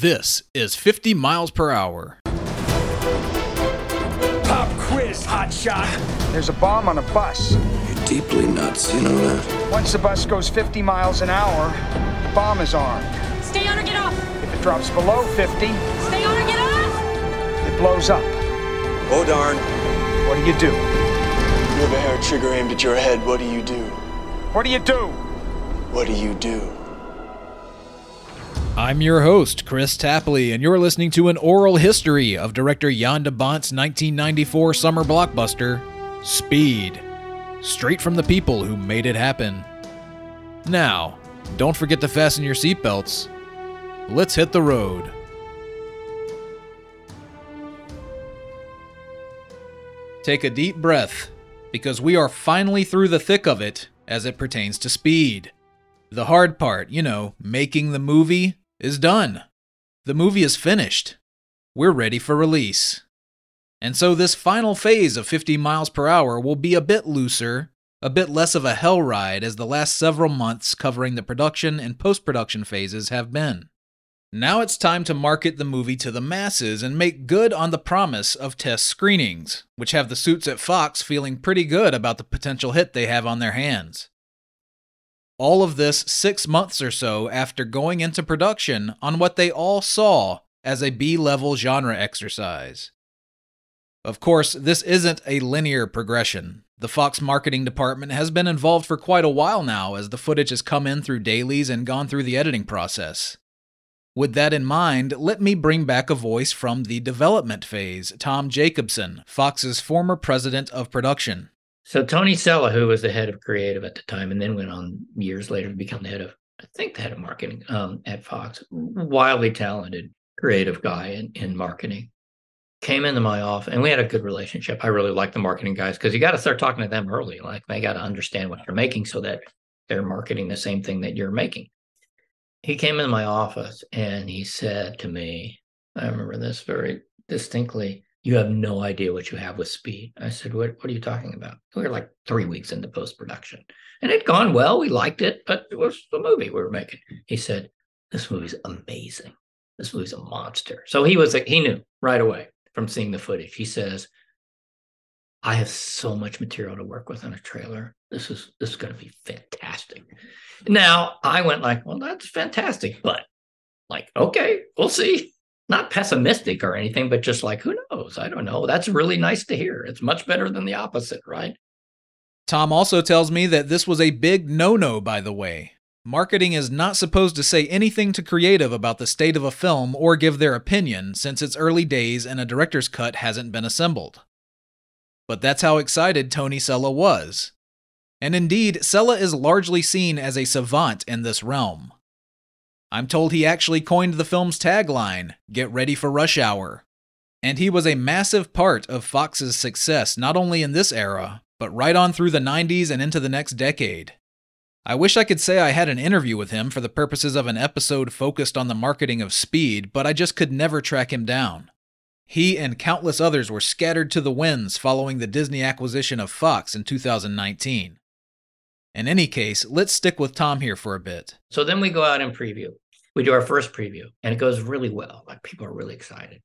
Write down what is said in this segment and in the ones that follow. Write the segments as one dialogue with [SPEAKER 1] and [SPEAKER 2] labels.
[SPEAKER 1] This is 50 miles per hour.
[SPEAKER 2] Pop quiz, hotshot.
[SPEAKER 3] There's a bomb on a bus.
[SPEAKER 4] You're deeply nuts, you know that?
[SPEAKER 3] Once the bus goes 50 miles an hour, the bomb is armed.
[SPEAKER 5] Stay on or get off.
[SPEAKER 3] If it drops below 50,
[SPEAKER 5] Stay on or get off.
[SPEAKER 3] it blows up.
[SPEAKER 4] Oh darn.
[SPEAKER 3] What do you do?
[SPEAKER 4] You have a hair trigger aimed at your head. What do you do?
[SPEAKER 3] What do you do?
[SPEAKER 4] What do you do?
[SPEAKER 1] I'm your host, Kris Tapley, and you're listening to an oral history of director Jan de Bont's 1994 summer blockbuster, Speed. Straight from the people who made it happen. Now, don't forget to fasten your seatbelts. Let's hit the road. Take a deep breath, because we are finally through the thick of it as it pertains to speed. The hard part, you know, making the movie, is done. The movie is finished. We're ready for release. And so this final phase of 50 miles per hour will be a bit looser, a bit less of a hell ride as the last several months covering the production and post production phases have been. Now it's time to market the movie to the masses and make good on the promise of test screenings, which have the suits at Fox feeling pretty good about the potential hit they have on their hands. All of this six months or so after going into production on what they all saw as a B level genre exercise. Of course, this isn't a linear progression. The Fox marketing department has been involved for quite a while now as the footage has come in through dailies and gone through the editing process. With that in mind, let me bring back a voice from the development phase, Tom Jacobson, Fox's former president of production.
[SPEAKER 6] So Tony Sella, who was the head of creative at the time, and then went on years later to become the head of, I think, the head of marketing um, at Fox, wildly talented, creative guy in, in marketing, came into my office, and we had a good relationship. I really like the marketing guys because you got to start talking to them early. Like they got to understand what you're making so that they're marketing the same thing that you're making. He came into my office and he said to me, I remember this very distinctly you have no idea what you have with speed. I said, what, what are you talking about? We were like three weeks into post production and it'd gone well. We liked it, but it was the movie we were making. He said, This movie's amazing. This movie's a monster. So he was like, he knew right away from seeing the footage. He says, I have so much material to work with on a trailer. This is this is going to be fantastic. Now I went like, well, that's fantastic, but like, okay, we'll see not pessimistic or anything, but just like, who knows? I don't know. That's really nice to hear. It's much better than the opposite, right?
[SPEAKER 1] Tom also tells me that this was a big no no, by the way. Marketing is not supposed to say anything to creative about the state of a film or give their opinion since it's early days and a director's cut hasn't been assembled. But that's how excited Tony Sella was. And indeed, Sella is largely seen as a savant in this realm. I'm told he actually coined the film's tagline, Get Ready for Rush Hour. And he was a massive part of Fox's success not only in this era, but right on through the 90s and into the next decade. I wish I could say I had an interview with him for the purposes of an episode focused on the marketing of speed, but I just could never track him down. He and countless others were scattered to the winds following the Disney acquisition of Fox in 2019. In any case, let's stick with Tom here for a bit.
[SPEAKER 6] So then we go out and preview. We do our first preview and it goes really well. Like people are really excited.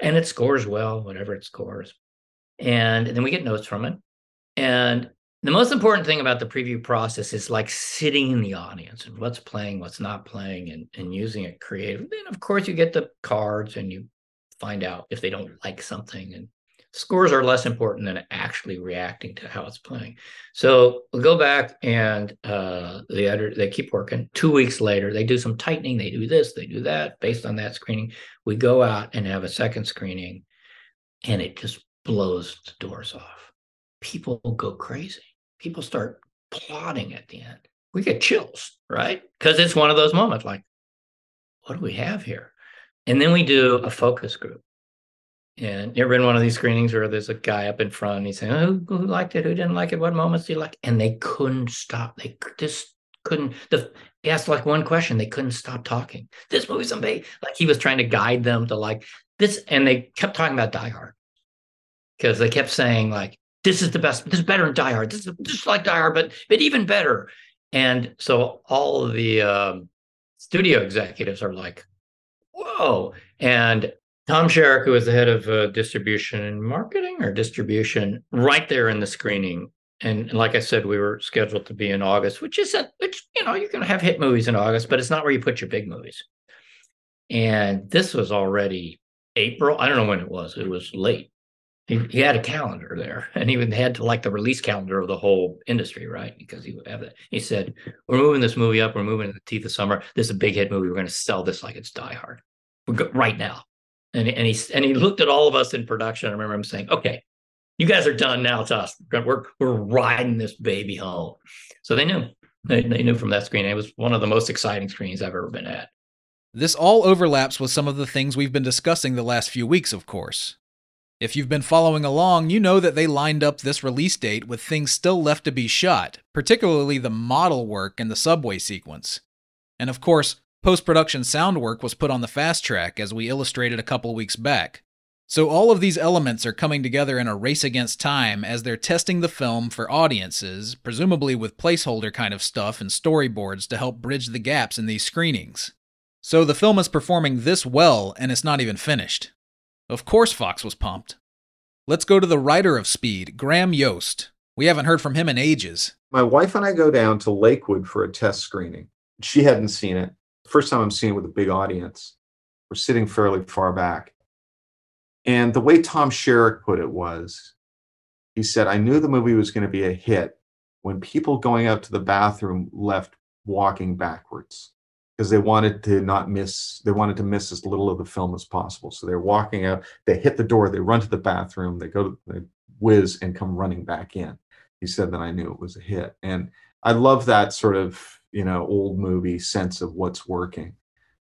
[SPEAKER 6] And it scores well, whatever it scores. And then we get notes from it. And the most important thing about the preview process is like sitting in the audience and what's playing, what's not playing, and, and using it creatively. And of course, you get the cards and you find out if they don't like something. And scores are less important than actually reacting to how it's playing. So we'll go back and uh, the editor, they keep working. Two weeks later, they do some tightening. They do this, they do that based on that screening. We go out and have a second screening, and it just blows the doors off. People go crazy. People start plotting at the end. We get chills, right? Because it's one of those moments like, what do we have here? And then we do a focus group. And you ever been one of these screenings where there's a guy up in front and he's saying, oh, who, liked it? Who didn't like it? What moments do you like? And they couldn't stop. They just couldn't. The, he asked like one question. They couldn't stop talking. This movie's amazing. Like he was trying to guide them to like this. And they kept talking about Die Hard because they kept saying like, this is the best. This is better than Die Hard. This is just like Die Hard, but but even better. And so all of the um, studio executives are like, whoa. and Tom Sherak, who was the head of uh, distribution and marketing or distribution, right there in the screening. And, like I said, we were scheduled to be in August, which isn't, which, you know, you're going to have hit movies in August, but it's not where you put your big movies. And this was already April. I don't know when it was. It was late. He, he had a calendar there and he even had to like the release calendar of the whole industry, right? Because he would have that. He said, We're moving this movie up. We're moving in the teeth of summer. This is a big hit movie. We're going to sell this like it's Die Hard. Right now. And, and he and he looked at all of us in production. I remember him saying, "Okay, you guys are done now. It's us. We're we're riding this baby home." So they knew. They, they knew from that screen. It was one of the most exciting screens I've ever been at.
[SPEAKER 1] This all overlaps with some of the things we've been discussing the last few weeks, of course. If you've been following along, you know that they lined up this release date with things still left to be shot, particularly the model work and the subway sequence. And of course, Post production sound work was put on the fast track, as we illustrated a couple weeks back. So all of these elements are coming together in a race against time as they're testing the film for audiences, presumably with placeholder kind of stuff and storyboards to help bridge the gaps in these screenings. So the film is performing this well and it's not even finished. Of course Fox was pumped. Let's go to the writer of Speed, Graham Yost. We haven't heard from him in ages.
[SPEAKER 7] My wife and I go down to Lakewood for a test screening. She hadn't seen it first time I'm seeing it with a big audience. We're sitting fairly far back. And the way Tom Sherak put it was, he said, I knew the movie was going to be a hit when people going out to the bathroom left walking backwards because they wanted to not miss they wanted to miss as little of the film as possible so they're walking out they hit the door they run to the bathroom they go to the whiz and come running back in he said that i knew it was a hit and i love that sort of you know old movie sense of what's working.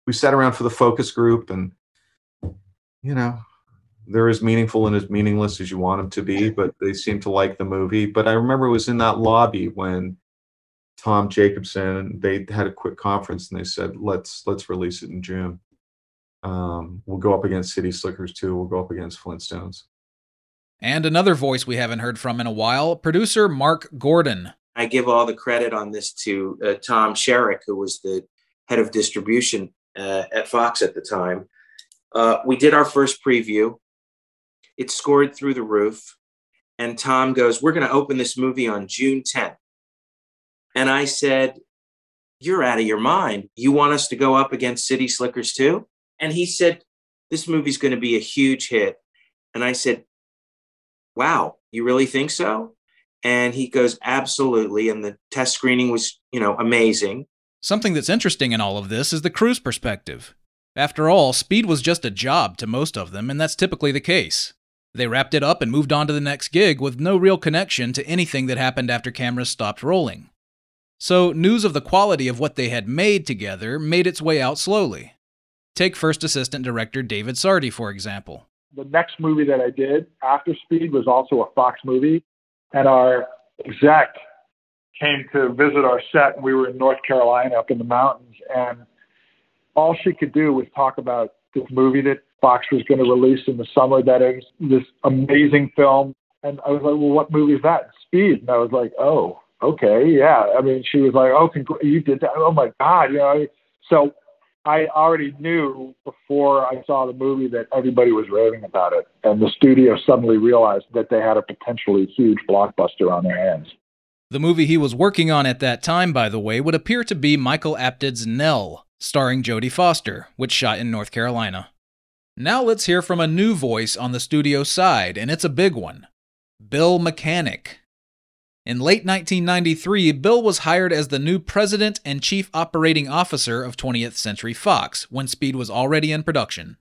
[SPEAKER 7] We sat around for the focus group and you know they're as meaningful and as meaningless as you want them to be but they seem to like the movie. But i remember it was in that lobby when tom jacobson they had a quick conference and they said let's let's release it in june. Um, we'll go up against city slickers too. We'll go up against flintstones.
[SPEAKER 1] And another voice we haven't heard from in a while producer mark gordon
[SPEAKER 8] I give all the credit on this to uh, Tom Sherak, who was the head of distribution uh, at Fox at the time. Uh, we did our first preview. It scored through the roof. And Tom goes, We're going to open this movie on June 10th. And I said, You're out of your mind. You want us to go up against City Slickers too? And he said, This movie's going to be a huge hit. And I said, Wow, you really think so? And he goes, absolutely. And the test screening was, you know, amazing.
[SPEAKER 1] Something that's interesting in all of this is the crew's perspective. After all, speed was just a job to most of them, and that's typically the case. They wrapped it up and moved on to the next gig with no real connection to anything that happened after cameras stopped rolling. So, news of the quality of what they had made together made its way out slowly. Take first assistant director David Sardi, for example.
[SPEAKER 9] The next movie that I did after Speed was also a Fox movie, and our exec came to visit our set, and we were in North Carolina up in the mountains, and all she could do was talk about this movie that Fox was going to release in the summer. That is this amazing film, and I was like, "Well, what movie is that?" Speed, and I was like, "Oh, okay, yeah." I mean, she was like, "Oh, congr- you did that? Oh my God!" You know, so I already knew before I saw the movie that everybody was raving about it, and the studio suddenly realized that they had a potentially huge blockbuster on their hands.
[SPEAKER 1] The movie he was working on at that time, by the way, would appear to be Michael Apted's Nell, starring Jodie Foster, which shot in North Carolina. Now let's hear from a new voice on the studio side, and it's a big one Bill Mechanic. In late 1993, Bill was hired as the new president and chief operating officer of 20th Century Fox when Speed was already in production.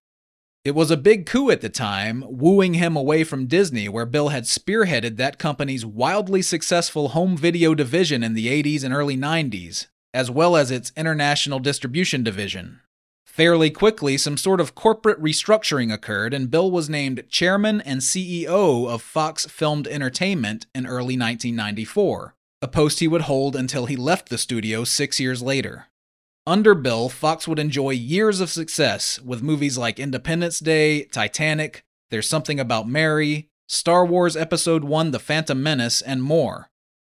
[SPEAKER 1] It was a big coup at the time, wooing him away from Disney, where Bill had spearheaded that company's wildly successful home video division in the 80s and early 90s, as well as its international distribution division. Fairly quickly, some sort of corporate restructuring occurred, and Bill was named chairman and CEO of Fox Filmed Entertainment in early 1994, a post he would hold until he left the studio six years later. Under Bill, Fox would enjoy years of success with movies like Independence Day, Titanic, There's Something About Mary, Star Wars Episode 1 The Phantom Menace, and more.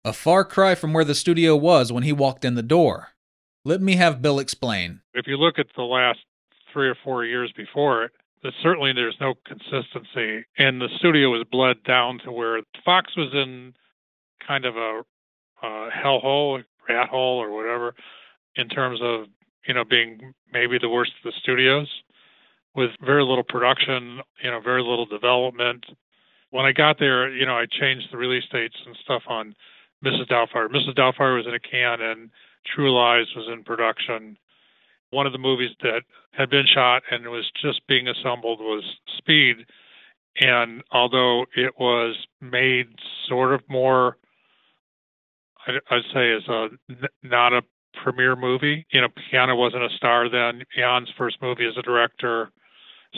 [SPEAKER 1] A far cry from where the studio was when he walked in the door. Let me have Bill explain.
[SPEAKER 10] If you look at the last three or four years before it. But certainly there's no consistency, and the studio was bled down to where Fox was in kind of a, a hellhole, rat hole, or whatever, in terms of you know being maybe the worst of the studios, with very little production, you know, very little development. When I got there, you know, I changed the release dates and stuff on Mrs. Doubtfire. Mrs. Doubtfire was in a can, and True Lies was in production. One of the movies that had been shot and was just being assembled was Speed. And although it was made sort of more, I'd say, as a not a premiere movie. You know, Keanu wasn't a star then. Jan's first movie as a director.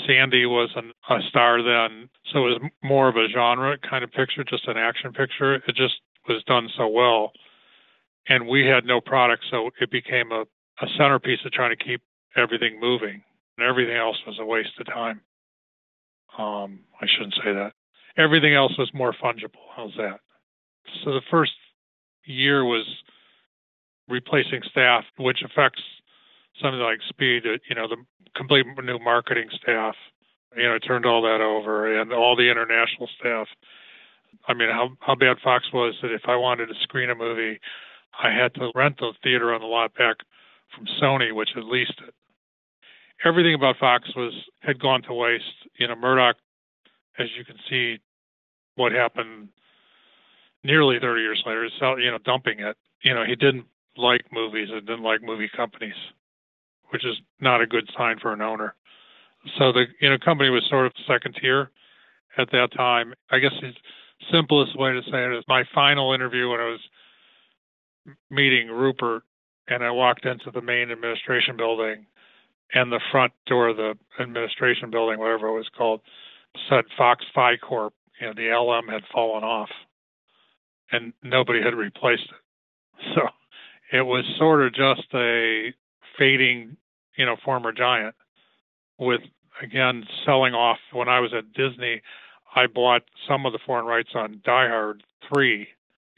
[SPEAKER 10] Sandy wasn't a star then, so it was more of a genre kind of picture, just an action picture. It just was done so well, and we had no product, so it became a, a centerpiece of trying to keep everything moving, and everything else was a waste of time. Um, I shouldn't say that. Everything else was more fungible. How's that? So the first year was replacing staff, which affects something like speed. You know, the complete new marketing staff. You know, turned all that over, and all the international staff. I mean, how how bad Fox was that if I wanted to screen a movie, I had to rent the theater on the lot back from Sony, which had leased it. Everything about Fox was had gone to waste. You know, Murdoch, as you can see, what happened nearly 30 years later, is you know dumping it. You know, he didn't like movies and didn't like movie companies, which is not a good sign for an owner. So the you know company was sort of second tier at that time. I guess the simplest way to say it is my final interview when I was meeting Rupert and I walked into the main administration building and the front door of the administration building, whatever it was called, said Fox Fi Corp. You know, the LM had fallen off and nobody had replaced it. So it was sort of just a fading, you know, former giant with again selling off when I was at Disney, I bought some of the foreign rights on Die Hard 3,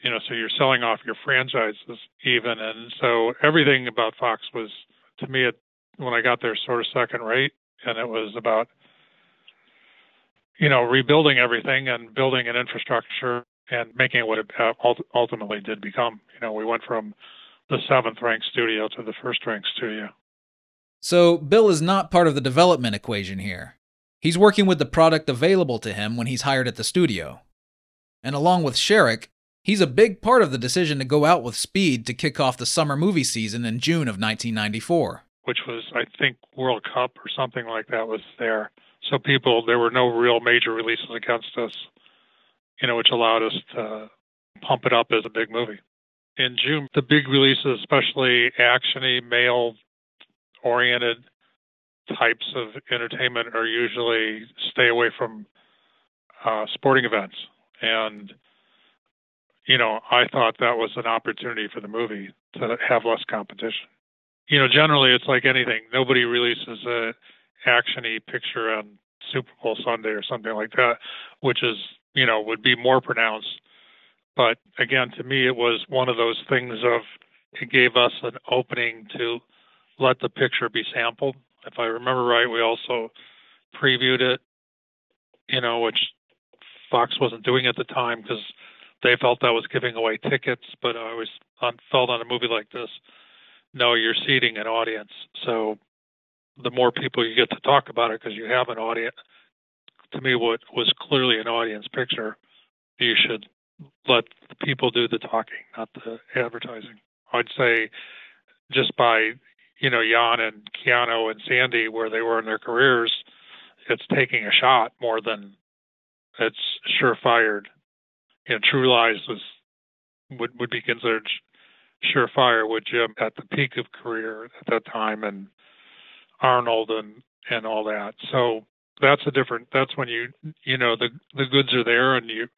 [SPEAKER 10] you know, so you're selling off your franchises even and so everything about Fox was to me it, when I got there sort of second rate and it was about you know, rebuilding everything and building an infrastructure and making it what it uh, ultimately did become. You know, we went from the seventh ranked studio to the first ranked studio.
[SPEAKER 1] So, Bill is not part of the development equation here. He's working with the product available to him when he's hired at the studio. And along with Sherak, he's a big part of the decision to go out with Speed to kick off the summer movie season in June of 1994.
[SPEAKER 10] Which was, I think, World Cup or something like that was there. So people, there were no real major releases against us, you know, which allowed us to pump it up as a big movie in June. The big releases, especially actiony, male oriented types of entertainment, are usually stay away from uh, sporting events. And, you know, I thought that was an opportunity for the movie to have less competition. You know, generally it's like anything. Nobody releases a actiony picture on Super Bowl Sunday or something like that, which is, you know, would be more pronounced but again, to me, it was one of those things of it gave us an opening to let the picture be sampled. If I remember right, we also previewed it, you know, which Fox wasn't doing at the time because they felt that was giving away tickets. But I always felt on a movie like this, no, you're seeding an audience. So the more people you get to talk about it because you have an audience, to me, what was clearly an audience picture, you should let the people do the talking, not the advertising. I'd say just by you know Jan and Keanu and Sandy where they were in their careers, it's taking a shot more than it's surefire. You know, True Lies was would would be considered surefire with Jim um, at the peak of career at that time, and Arnold and and all that. So that's a different. That's when you you know the the goods are there, and you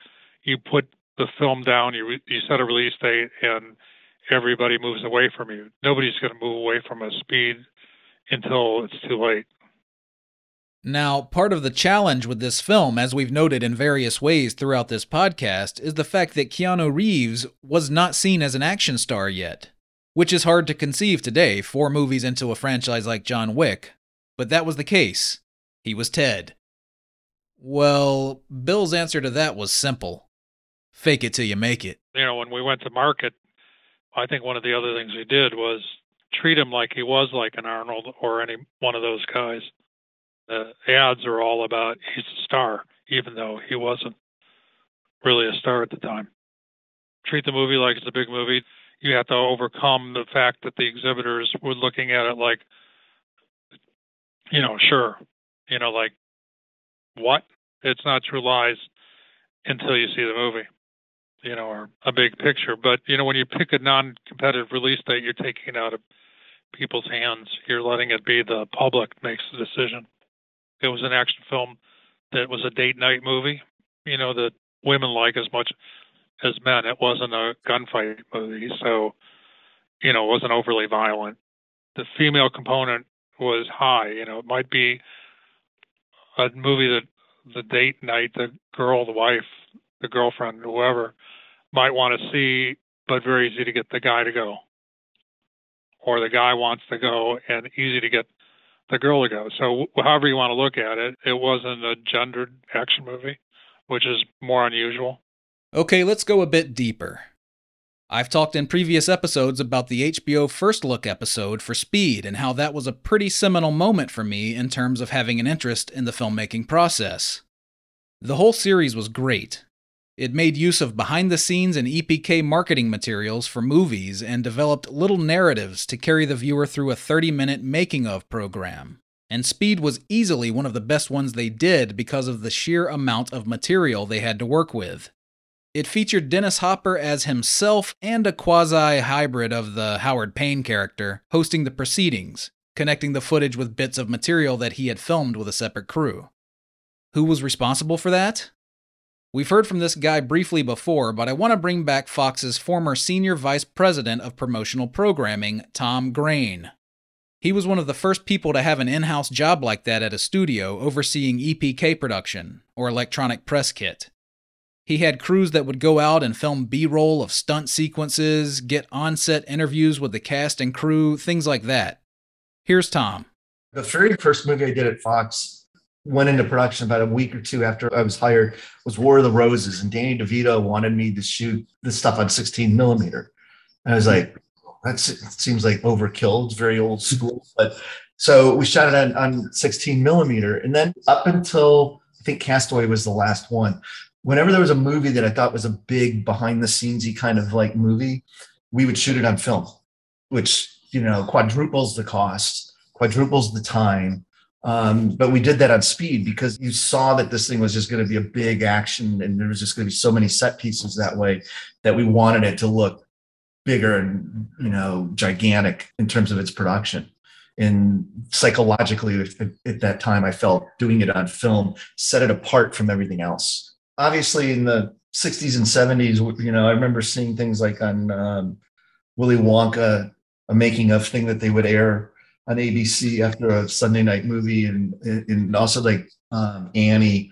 [SPEAKER 10] you put the film down, you you set a release date, and everybody moves away from you. Nobody's going to move away from a speed until it's too late.
[SPEAKER 1] Now, part of the challenge with this film, as we've noted in various ways throughout this podcast, is the fact that Keanu Reeves was not seen as an action star yet, which is hard to conceive today, four movies into a franchise like John Wick. but that was the case. He was Ted. Well, Bill's answer to that was simple fake it till you make it.
[SPEAKER 10] You know, when we went to market, I think one of the other things we did was treat him like he was like an Arnold or any one of those guys. The ads are all about he's a star, even though he wasn't really a star at the time. Treat the movie like it's a big movie. You have to overcome the fact that the exhibitors were looking at it like, you know, sure, you know, like what? It's not True Lies until you see the movie, you know, or a big picture. But you know, when you pick a non-competitive release date, you're taking it out of people's hands. You're letting it be the public makes the decision. It was an action film that was a date night movie, you know, that women like as much as men. It wasn't a gunfight movie, so you know, it wasn't overly violent. The female component was high. You know, it might be a movie that the date night, the girl, the wife, the girlfriend, whoever might want to see, but very easy to get the guy to go. Or the guy wants to go and easy to get the girl to go. So, however you want to look at it, it wasn't a gendered action movie, which is more unusual.
[SPEAKER 1] Okay, let's go a bit deeper. I've talked in previous episodes about the HBO First Look episode for Speed and how that was a pretty seminal moment for me in terms of having an interest in the filmmaking process. The whole series was great. It made use of behind the scenes and EPK marketing materials for movies and developed little narratives to carry the viewer through a 30 minute making of program. And Speed was easily one of the best ones they did because of the sheer amount of material they had to work with. It featured Dennis Hopper as himself and a quasi hybrid of the Howard Payne character hosting the proceedings, connecting the footage with bits of material that he had filmed with a separate crew. Who was responsible for that? We've heard from this guy briefly before, but I want to bring back Fox's former senior vice president of promotional programming, Tom Grain. He was one of the first people to have an in house job like that at a studio overseeing EPK production, or electronic press kit. He had crews that would go out and film B roll of stunt sequences, get on set interviews with the cast and crew, things like that. Here's Tom.
[SPEAKER 11] The very first movie I did at Fox went into production about a week or two after I was hired was War of the Roses, and Danny DeVito wanted me to shoot this stuff on 16 millimeter. And I was like, that seems like overkill. It's very old school. But so we shot it on, on 16 millimeter. And then up until I think Castaway was the last one, whenever there was a movie that I thought was a big behind the scenesy kind of like movie, we would shoot it on film, which you know quadruples the cost, quadruples the time. Um, but we did that on speed because you saw that this thing was just going to be a big action, and there was just going to be so many set pieces that way that we wanted it to look bigger and you know gigantic in terms of its production. And psychologically at, at, that time i felt doing it on film set it apart from everything else. Obviously in the 60s and 70s, you know, I remember seeing things like on um, Willy Wonka, a making of thing that they would air on ABC after a Sunday night movie, and and also like um, Annie.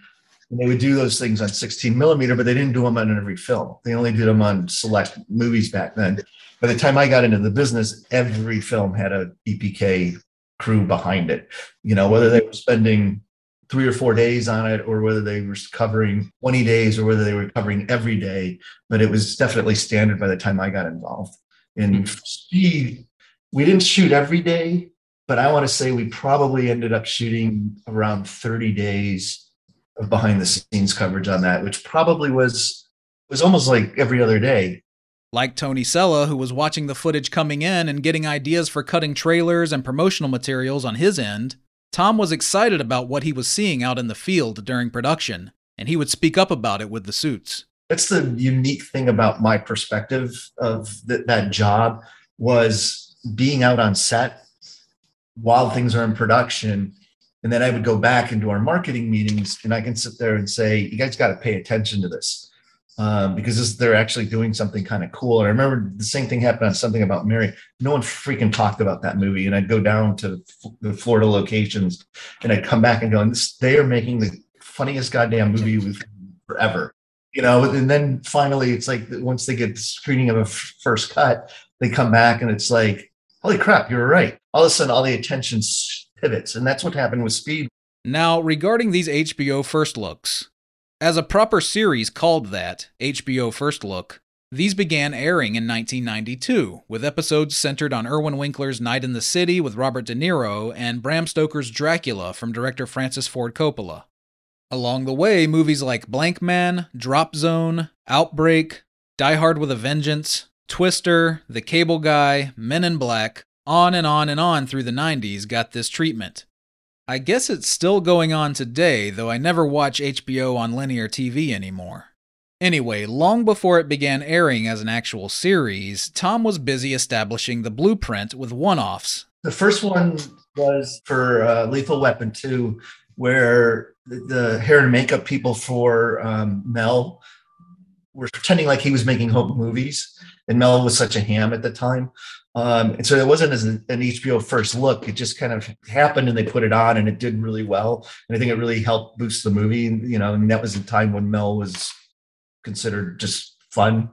[SPEAKER 11] And they would do those things on 16 millimeter, but they didn't do them on every film. They only did them on select movies back then. By the time I got into the business, every film had a EPK crew behind it. You know, whether they were spending three or four days on it or whether they were covering 20 days or whether they were covering every day but it was definitely standard by the time i got involved in mm-hmm. speed we didn't shoot every day but i want to say we probably ended up shooting around 30 days of behind the scenes coverage on that which probably was was almost like every other day
[SPEAKER 1] like Tony Sella, who was watching the footage coming in and getting ideas for cutting trailers and promotional materials on his end, Tom was excited about what he was seeing out in the field during production, and he would speak up about it with the suits.
[SPEAKER 11] That's the unique thing about my perspective of th- that job was being out on set while things are in production. And then I would go back into our marketing meetings and I can sit there and say, you guys got to pay attention to this um, because this, they're actually doing something kind of cool. And I remember the same thing happened on something about Mary. No one freaking talked about that movie. And I'd go down to the Florida locations and I'd come back and go, and this, they are making the funniest goddamn movie we've forever. You know, and then finally it's like once they get the screening of a f- first cut, they come back and it's like, holy crap, you were right. All of a sudden, all the attention pivots. And that's what happened with Speed.
[SPEAKER 1] Now, regarding these HBO first looks, as a proper series called that, HBO First Look, these began airing in 1992, with episodes centered on Irwin Winkler's Night and the City with Robert De Niro and Bram Stoker's Dracula from director Francis Ford Coppola. Along the way, movies like Blankman, Drop Zone, Outbreak, Die Hard with a Vengeance, Twister, The Cable Guy, Men in Black, on and on and on through the 90s got this treatment. I guess it's still going on today, though I never watch HBO on linear TV anymore. Anyway, long before it began airing as an actual series, Tom was busy establishing the blueprint with one offs.
[SPEAKER 11] The first one was for uh, Lethal Weapon 2, where the, hair and makeup people for um, Mel were pretending like he was making home movies. And Mel was such a ham at the time. Um, and so it wasn't as an, HBO first look. It just kind of happened and they put it on and it did really well. And I think it really helped boost the movie. You know, and that was the time when Mel was considered just fun.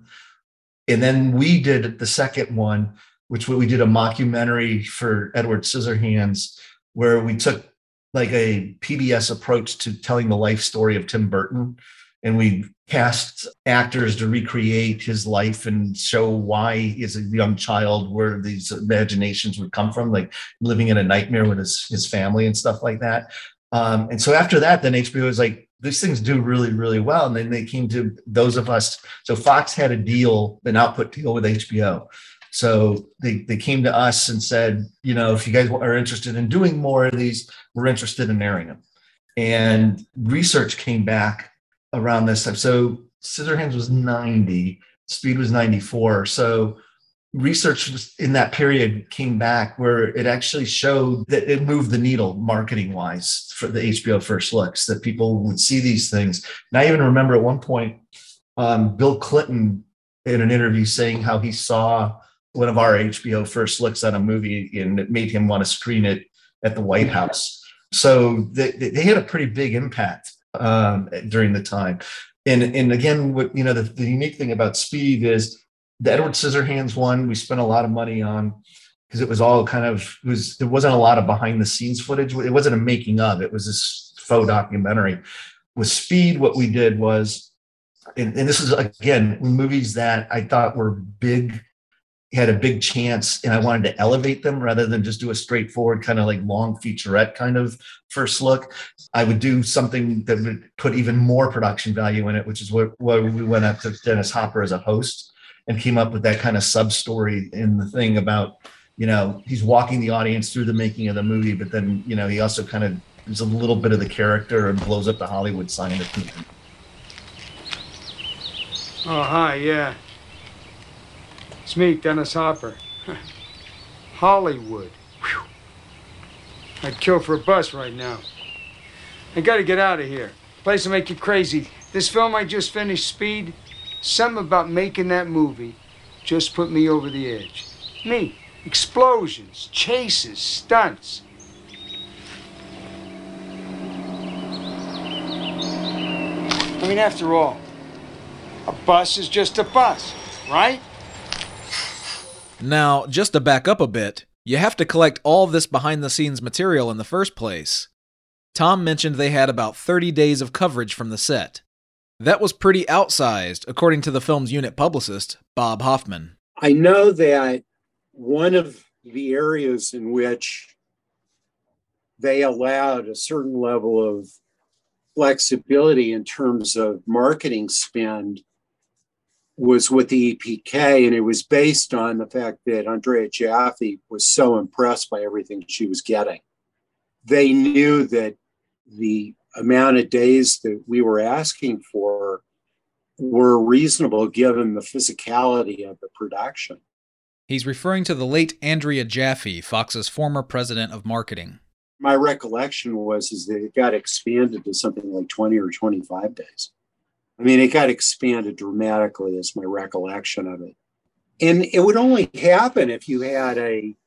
[SPEAKER 11] And then we did the second one, which we did a mockumentary for Edward Scissorhands, where we took like a PBS approach to telling the life story of Tim Burton. And we cast actors to recreate his life and show why, as a young child, where these imaginations would come from, like living in a nightmare with his, his family and stuff like that. Um, and so after that, then HBO was like, these things do really, really well. And then they came to those of us. So Fox had a deal, an output deal with HBO. So they, they came to us and said, you know, if you guys are interested in doing more of these, we're interested in airing them. And research came back around this time. So Scissorhands was 90, Speed was 94. So research in that period came back where it actually showed that it moved the needle marketing wise for the HBO first looks, that people would see these things. And I even remember at one point, um, Bill Clinton in an interview saying how he saw one of our HBO first looks at a movie and it made him want to screen it at the White House. So they, they had a pretty big impact um, during the time. And, and again, what you know, the, the unique thing about Speed is the Edward Scissorhands one we spent a lot of money on because it was all kind of it was there wasn't a lot of behind the scenes footage. It wasn't a making of. It was this faux documentary. With Speed, what we did was, and, and this is again movies that I thought were big had a big chance and I wanted to elevate them rather than just do a straightforward kind of like long featurette kind of first look. I would do something that would put even more production value in it, which is what, we went up to Dennis Hopper as a host and came up with that kind of sub story in the thing about you know he's walking the audience through the making of the movie but then you know he also kind of is a little bit of the character and blows up the hollywood sign at the
[SPEAKER 3] Oh, hi, yeah. It's me, Dennis Hopper. Hollywood. Whew. I'd kill for a bus right now. I gotta get out of here. Place will make you crazy. This film I just finished, Speed, something about making that movie just put me over the edge. Me, explosions, chases, stunts. I mean, after all, a bus is just a bus, right?
[SPEAKER 1] Now, just to back up a bit, you have to collect all this behind the scenes material in the first place. Tom mentioned they had about 30 days of coverage from the set. That was pretty outsized, according to the film's unit publicist, Bob Hoffman.
[SPEAKER 12] I know that one of the areas in which they allowed a certain level of flexibility in terms of marketing spend was with the EPK, and it was based on the fact that Andrea Jaffe was so impressed by everything she was getting. They knew that the amount of days that we were asking for were reasonable given the physicality of the production.
[SPEAKER 1] He's referring to the late Andrea Jaffe, Fox's former president of marketing.
[SPEAKER 12] My recollection was is that it got expanded to something like 20 or 25 days. I mean, it got expanded dramatically, is my recollection of it. And it would only happen if you had a,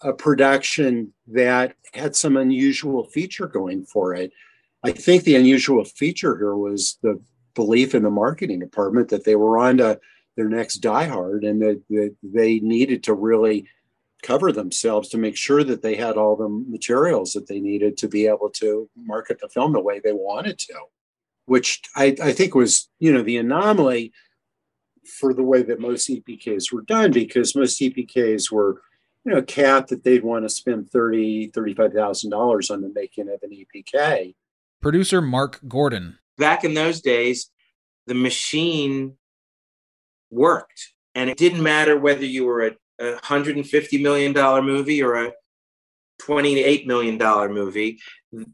[SPEAKER 12] a production that had some unusual feature going for it. I think the unusual feature here was the belief in the marketing department that they were on to their next Die Hard and that, that they needed to really cover themselves to make sure that they had all the materials that they needed to be able to market the film the way they wanted to, which I, I think was, you know, the anomaly for the way that most EPKs were done because most EPKs were, you know, capped that they'd want to spend thirty, thirty-five thousand dollars on the making of an EPK.
[SPEAKER 1] Producer Mark Gordon.
[SPEAKER 8] Back in those days, the machine worked, and it didn't matter whether you were a, a hundred and fifty million dollar movie or a twenty-eight million dollar movie.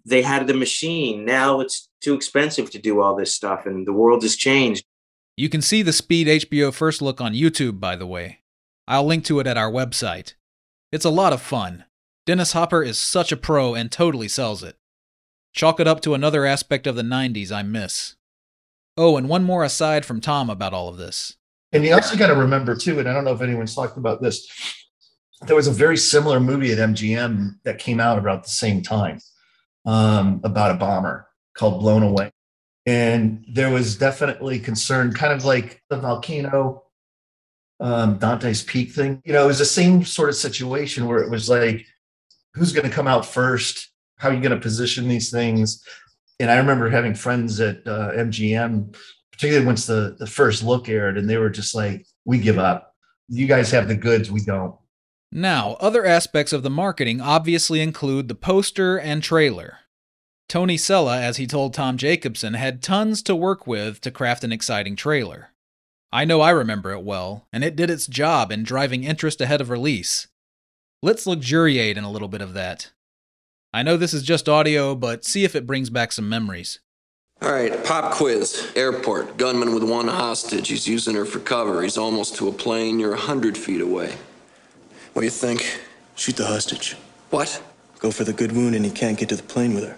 [SPEAKER 8] They had the machine. Now it's too expensive to do all this stuff, and the world has changed.
[SPEAKER 1] You can see the Speed HBO First Look on YouTube, by the way. I'll link to it at our website. It's a lot of fun. Dennis Hopper is such a pro and totally sells it. Chalk it up to another aspect of the 90s I miss. Oh, and one more aside from Tom about all of this.
[SPEAKER 11] And you also got to remember, too, and I don't know if anyone's talked about this, there was a very similar movie at MGM that came out about the same time um, about a bomber called Blown Away. And there was definitely concern, kind of like the volcano um, Dante's Peak thing. You know, it was the same sort of situation where it was like, who's going to come out first? How are you going to position these things? And I remember having friends at uh, MGM, particularly once the the first look aired, and they were just like, "We give up. You guys have the goods, we don't."
[SPEAKER 1] Now, other aspects of the marketing obviously include the poster and trailer. Tony Sella, as he told Tom Jacobson, had tons to work with to craft an exciting trailer. I know I remember it well, and it did its job in driving interest ahead of release. Let's luxuriate in a little bit of that. I know this is just audio, but see if it brings back some memories.
[SPEAKER 13] All right, pop quiz. Airport. Gunman with one hostage. He's using her for cover. He's almost to a plane. You're a hundred feet away.
[SPEAKER 4] What do you think? Shoot the hostage.
[SPEAKER 13] What?
[SPEAKER 4] Go for the good wound and he can't get to the plane with her.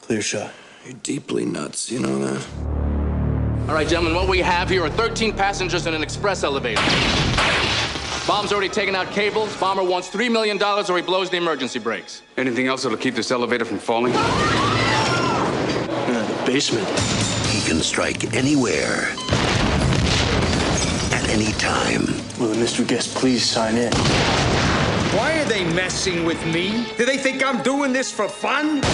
[SPEAKER 4] Clear shot.
[SPEAKER 13] You're deeply nuts, you know that?
[SPEAKER 14] All right, gentlemen, what we have here are 13 passengers in an express elevator. Bomb's already taken out cables. Bomber wants $3 million or he blows the emergency brakes.
[SPEAKER 15] Anything else that'll keep this elevator from falling?
[SPEAKER 4] Uh, the basement.
[SPEAKER 16] He can strike anywhere, at any time.
[SPEAKER 4] Will the mystery guest please sign in?
[SPEAKER 2] Why are they messing with me? Do they think I'm doing this for fun?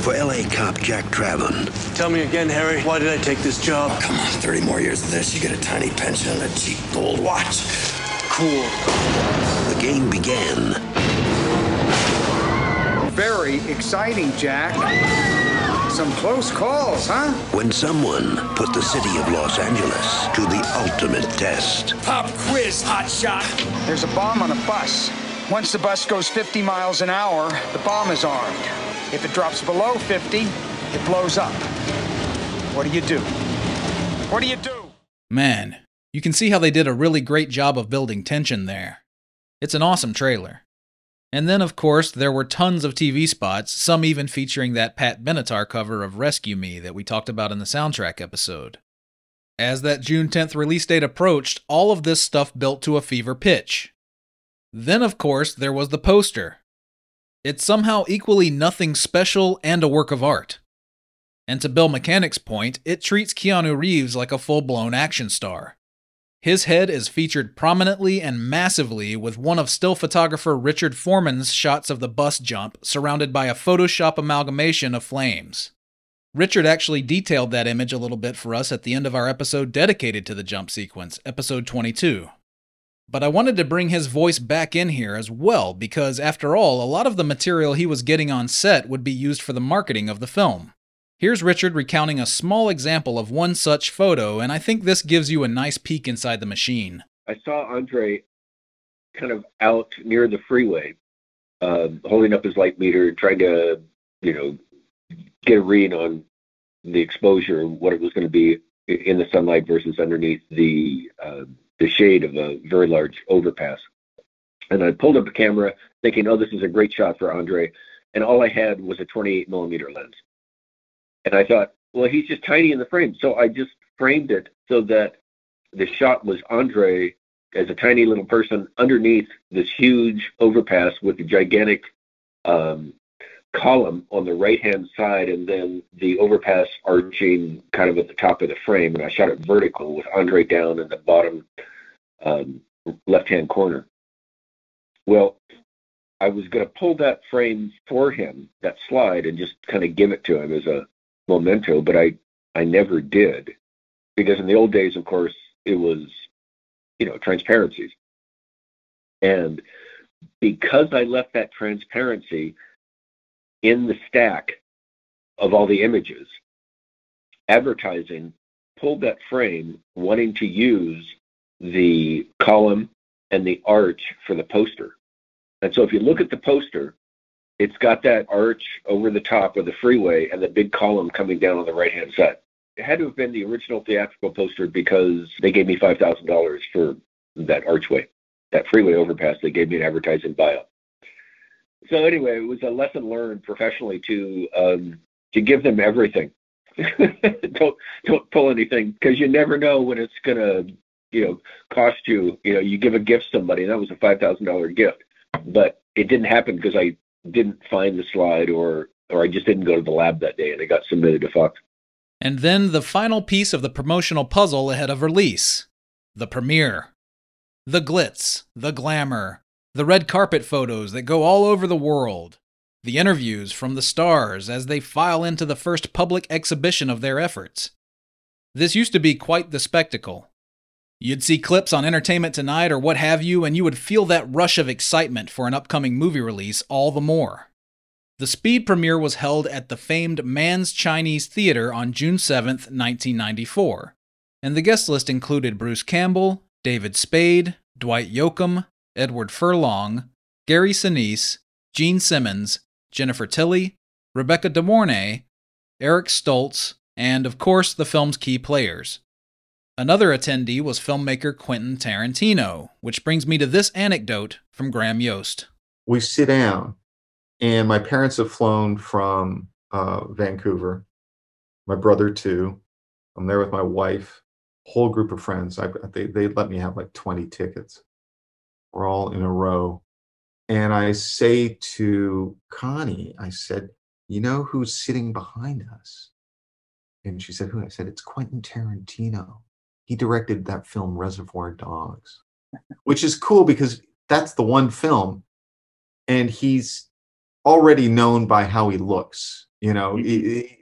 [SPEAKER 16] For LA cop Jack Traven,
[SPEAKER 4] Tell me again, Harry, why did I take this job?
[SPEAKER 16] come on, 30 more years of this, you get a tiny pension and a cheap gold watch.
[SPEAKER 4] Cool.
[SPEAKER 16] The game began
[SPEAKER 3] Very exciting, Jack. Some close calls, huh?
[SPEAKER 16] when someone put the city of Los Angeles to the ultimate test.
[SPEAKER 2] Pop quiz, hotshot.
[SPEAKER 3] There's a bomb on a bus. Once the bus goes 50 miles an hour, the bomb is armed. If it drops below 50, it blows up. What do you do? What do you do?
[SPEAKER 1] Man, you can see how they did a really great job of building tension there. It's an awesome trailer. And then, of course, there were tons of TV spots, some even featuring that Pat Benatar cover of Rescue Me that we talked about in the soundtrack episode. As that June 10th release date approached, all of this stuff built to a fever pitch. Then, of course, there was the poster. It's somehow equally nothing special and a work of art. And to Bill Mechanic's point, it treats Keanu Reeves like a full blown action star. His head is featured prominently and massively with one of still photographer Richard Foreman's shots of the bus jump surrounded by a Photoshop amalgamation of flames. Richard actually detailed that image a little bit for us at the end of our episode dedicated to the jump sequence, episode 22. But I wanted to bring his voice back in here as well because, after all, a lot of the material he was getting on set would be used for the marketing of the film. Here's Richard recounting a small example of one such photo, and I think this gives you a nice peek inside the machine.
[SPEAKER 17] I saw Andre kind of out near the freeway, uh, holding up his light meter, trying to, you know, get a read on the exposure what it was going to be in the sunlight versus underneath the uh, the shade of a very large overpass. And I pulled up a camera, thinking, "Oh, this is a great shot for Andre," and all I had was a 28 millimeter lens. And I thought, well, he's just tiny in the frame. So I just framed it so that the shot was Andre as a tiny little person underneath this huge overpass with a gigantic um, column on the right hand side and then the overpass arching kind of at the top of the frame. And I shot it vertical with Andre down in the bottom um, left hand corner. Well, I was going to pull that frame for him, that slide, and just kind of give it to him as a memento, but I, I never did. Because in the old days, of course, it was, you know, transparencies. And because I left that transparency in the stack of all the images, advertising pulled that frame wanting to use the column and the arch for the poster. And so if you look at the poster, it's got that arch over the top of the freeway and the big column coming down on the right hand side. It had to have been the original theatrical poster because they gave me $5,000 for that archway, that freeway overpass. They gave me an advertising buyout. So anyway, it was a lesson learned professionally to um, to give them everything. don't don't pull anything because you never know when it's gonna you know cost you. You know, you give a gift somebody, and that was a five thousand dollar gift, but it didn't happen because I didn't find the slide or or I just didn't go to the lab that day, and it got submitted to Fox.
[SPEAKER 1] And then the final piece of the promotional puzzle ahead of release the premiere. The glitz, the glamour, the red carpet photos that go all over the world, the interviews from the stars as they file into the first public exhibition of their efforts. This used to be quite the spectacle. You'd see clips on Entertainment Tonight or what have you, and you would feel that rush of excitement for an upcoming movie release all the more. The Speed premiere was held at the famed Mann's Chinese Theater on June 7, 1994, and the guest list included Bruce Campbell, David Spade, Dwight Yoakam, Edward Furlong, Gary Sinise, Gene Simmons, Jennifer Tilly, Rebecca De Mornay, Eric Stoltz, and of course the film's key players. Another attendee was filmmaker Quentin Tarantino, which brings me to this anecdote from Graham Yost.
[SPEAKER 7] We sit down, and my parents have flown from uh, Vancouver, my brother too. I'm there with my wife, whole group of friends. I, they, they let me have like 20 tickets. We're all in a row and I say to Connie, I said, You know who's sitting behind us? And she said, Who? I said, It's Quentin Tarantino. He directed that film Reservoir Dogs, which is cool because that's the one film. And he's already known by how he looks, you know, mm-hmm. he,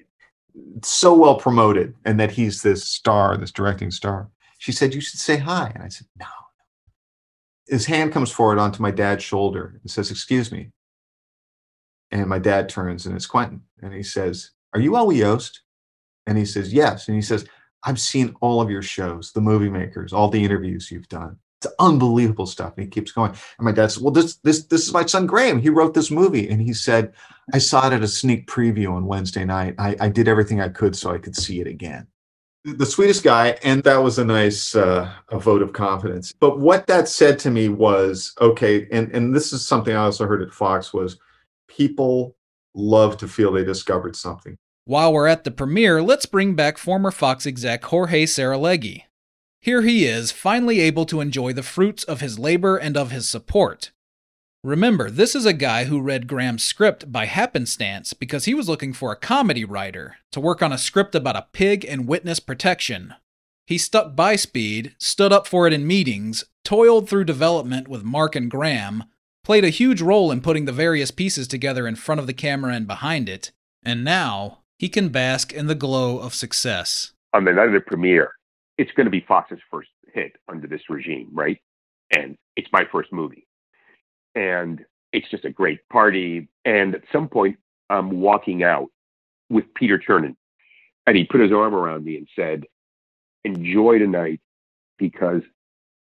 [SPEAKER 7] so well promoted, and that he's this star, this directing star. She said, You should say hi. And I said, No, his hand comes forward onto my dad's shoulder and says, Excuse me. And my dad turns and it's Quentin. And he says, Are you Elwy Yost? And he says, Yes. And he says, I've seen all of your shows, the movie makers, all the interviews you've done. It's unbelievable stuff. And he keeps going. And my dad said, Well, this this this is my son Graham. He wrote this movie. And he said, I saw it at a sneak preview on Wednesday night. I, I did everything I could so I could see it again the sweetest guy and that was a nice uh, a vote of confidence but what that said to me was okay and and this is something i also heard at fox was people love to feel they discovered something
[SPEAKER 1] while we're at the premiere let's bring back former fox exec jorge saralegui here he is finally able to enjoy the fruits of his labor and of his support Remember, this is a guy who read Graham's script by happenstance because he was looking for a comedy writer to work on a script about a pig and witness protection. He stuck by Speed, stood up for it in meetings, toiled through development with Mark and Graham, played a huge role in putting the various pieces together in front of the camera and behind it, and now he can bask in the glow of success.
[SPEAKER 18] On the night of the premiere, it's going to be Fox's first hit under this regime, right? And it's my first movie and it's just a great party. And at some point, I'm walking out with Peter Chernin, and he put his arm around me and said, "Enjoy tonight because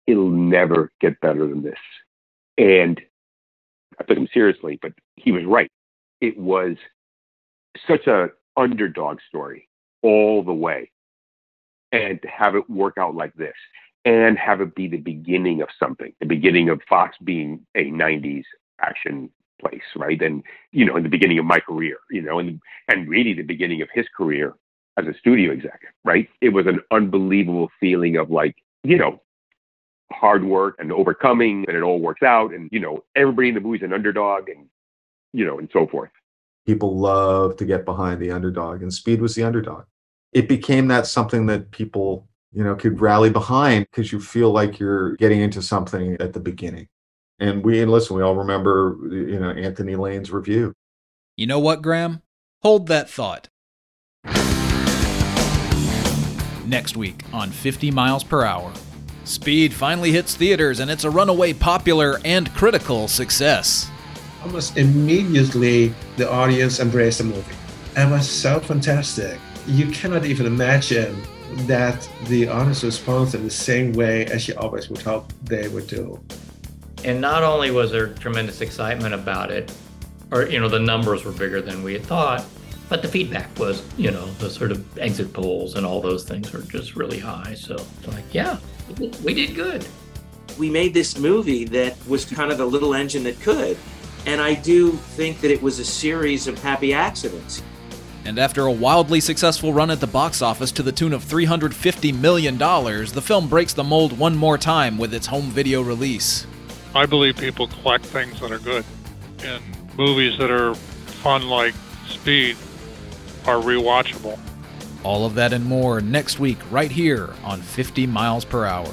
[SPEAKER 18] it'll never get better than this." And I took him seriously, but he was right. It was such a underdog story all the way, and to have it work out like this and have it be the beginning of something, the beginning of Fox being a 90s action place, right? And, you know, in the beginning of my career, you know, and, and really the beginning of his career as a studio exec, right? It was an unbelievable feeling of like, you know, hard work and overcoming and it all works out. And, you know, everybody in the movie's an underdog and, you know, and so forth.
[SPEAKER 7] People love to get behind the underdog, and Speed was the underdog. It became that something that people you know, could rally behind because you feel like you're getting into something at the beginning. And we, and listen, we all remember, you know, Anthony Lane's review.
[SPEAKER 1] You know what, Graham? Hold that thought. Next week on 50 Miles Per Hour. Speed finally hits theaters and it's a runaway popular and critical success.
[SPEAKER 19] Almost immediately, the audience embraced the movie. It was so fantastic. You cannot even imagine that the audience responds in the same way as you always would hope they would do.
[SPEAKER 6] And not only was there tremendous excitement about it, or, you know, the numbers were bigger than we had thought, but the feedback was, you know, the sort of exit polls and all those things were just really high. So it's like, yeah, we did good.
[SPEAKER 8] We made this movie that was kind of the little engine that could. And I do think that it was a series of happy accidents.
[SPEAKER 1] And after a wildly successful run at the box office to the tune of $350 million, the film breaks the mold one more time with its home video release.
[SPEAKER 10] I believe people collect things that are good. And movies that are fun like Speed are rewatchable.
[SPEAKER 1] All of that and more next week, right here on 50 Miles Per Hour.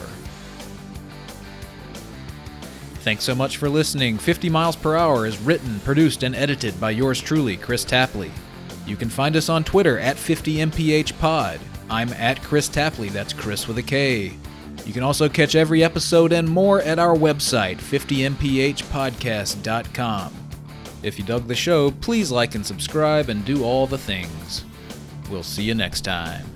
[SPEAKER 1] Thanks so much for listening. 50 Miles Per Hour is written, produced, and edited by yours truly, Kris Tapley. You can find us on Twitter at 50mphpod. I'm at Kris Tapley, that's Kris with a K. You can also catch every episode and more at our website, 50mphpodcast.com. If you dug the show, please like and subscribe and do all the things. We'll see you next time.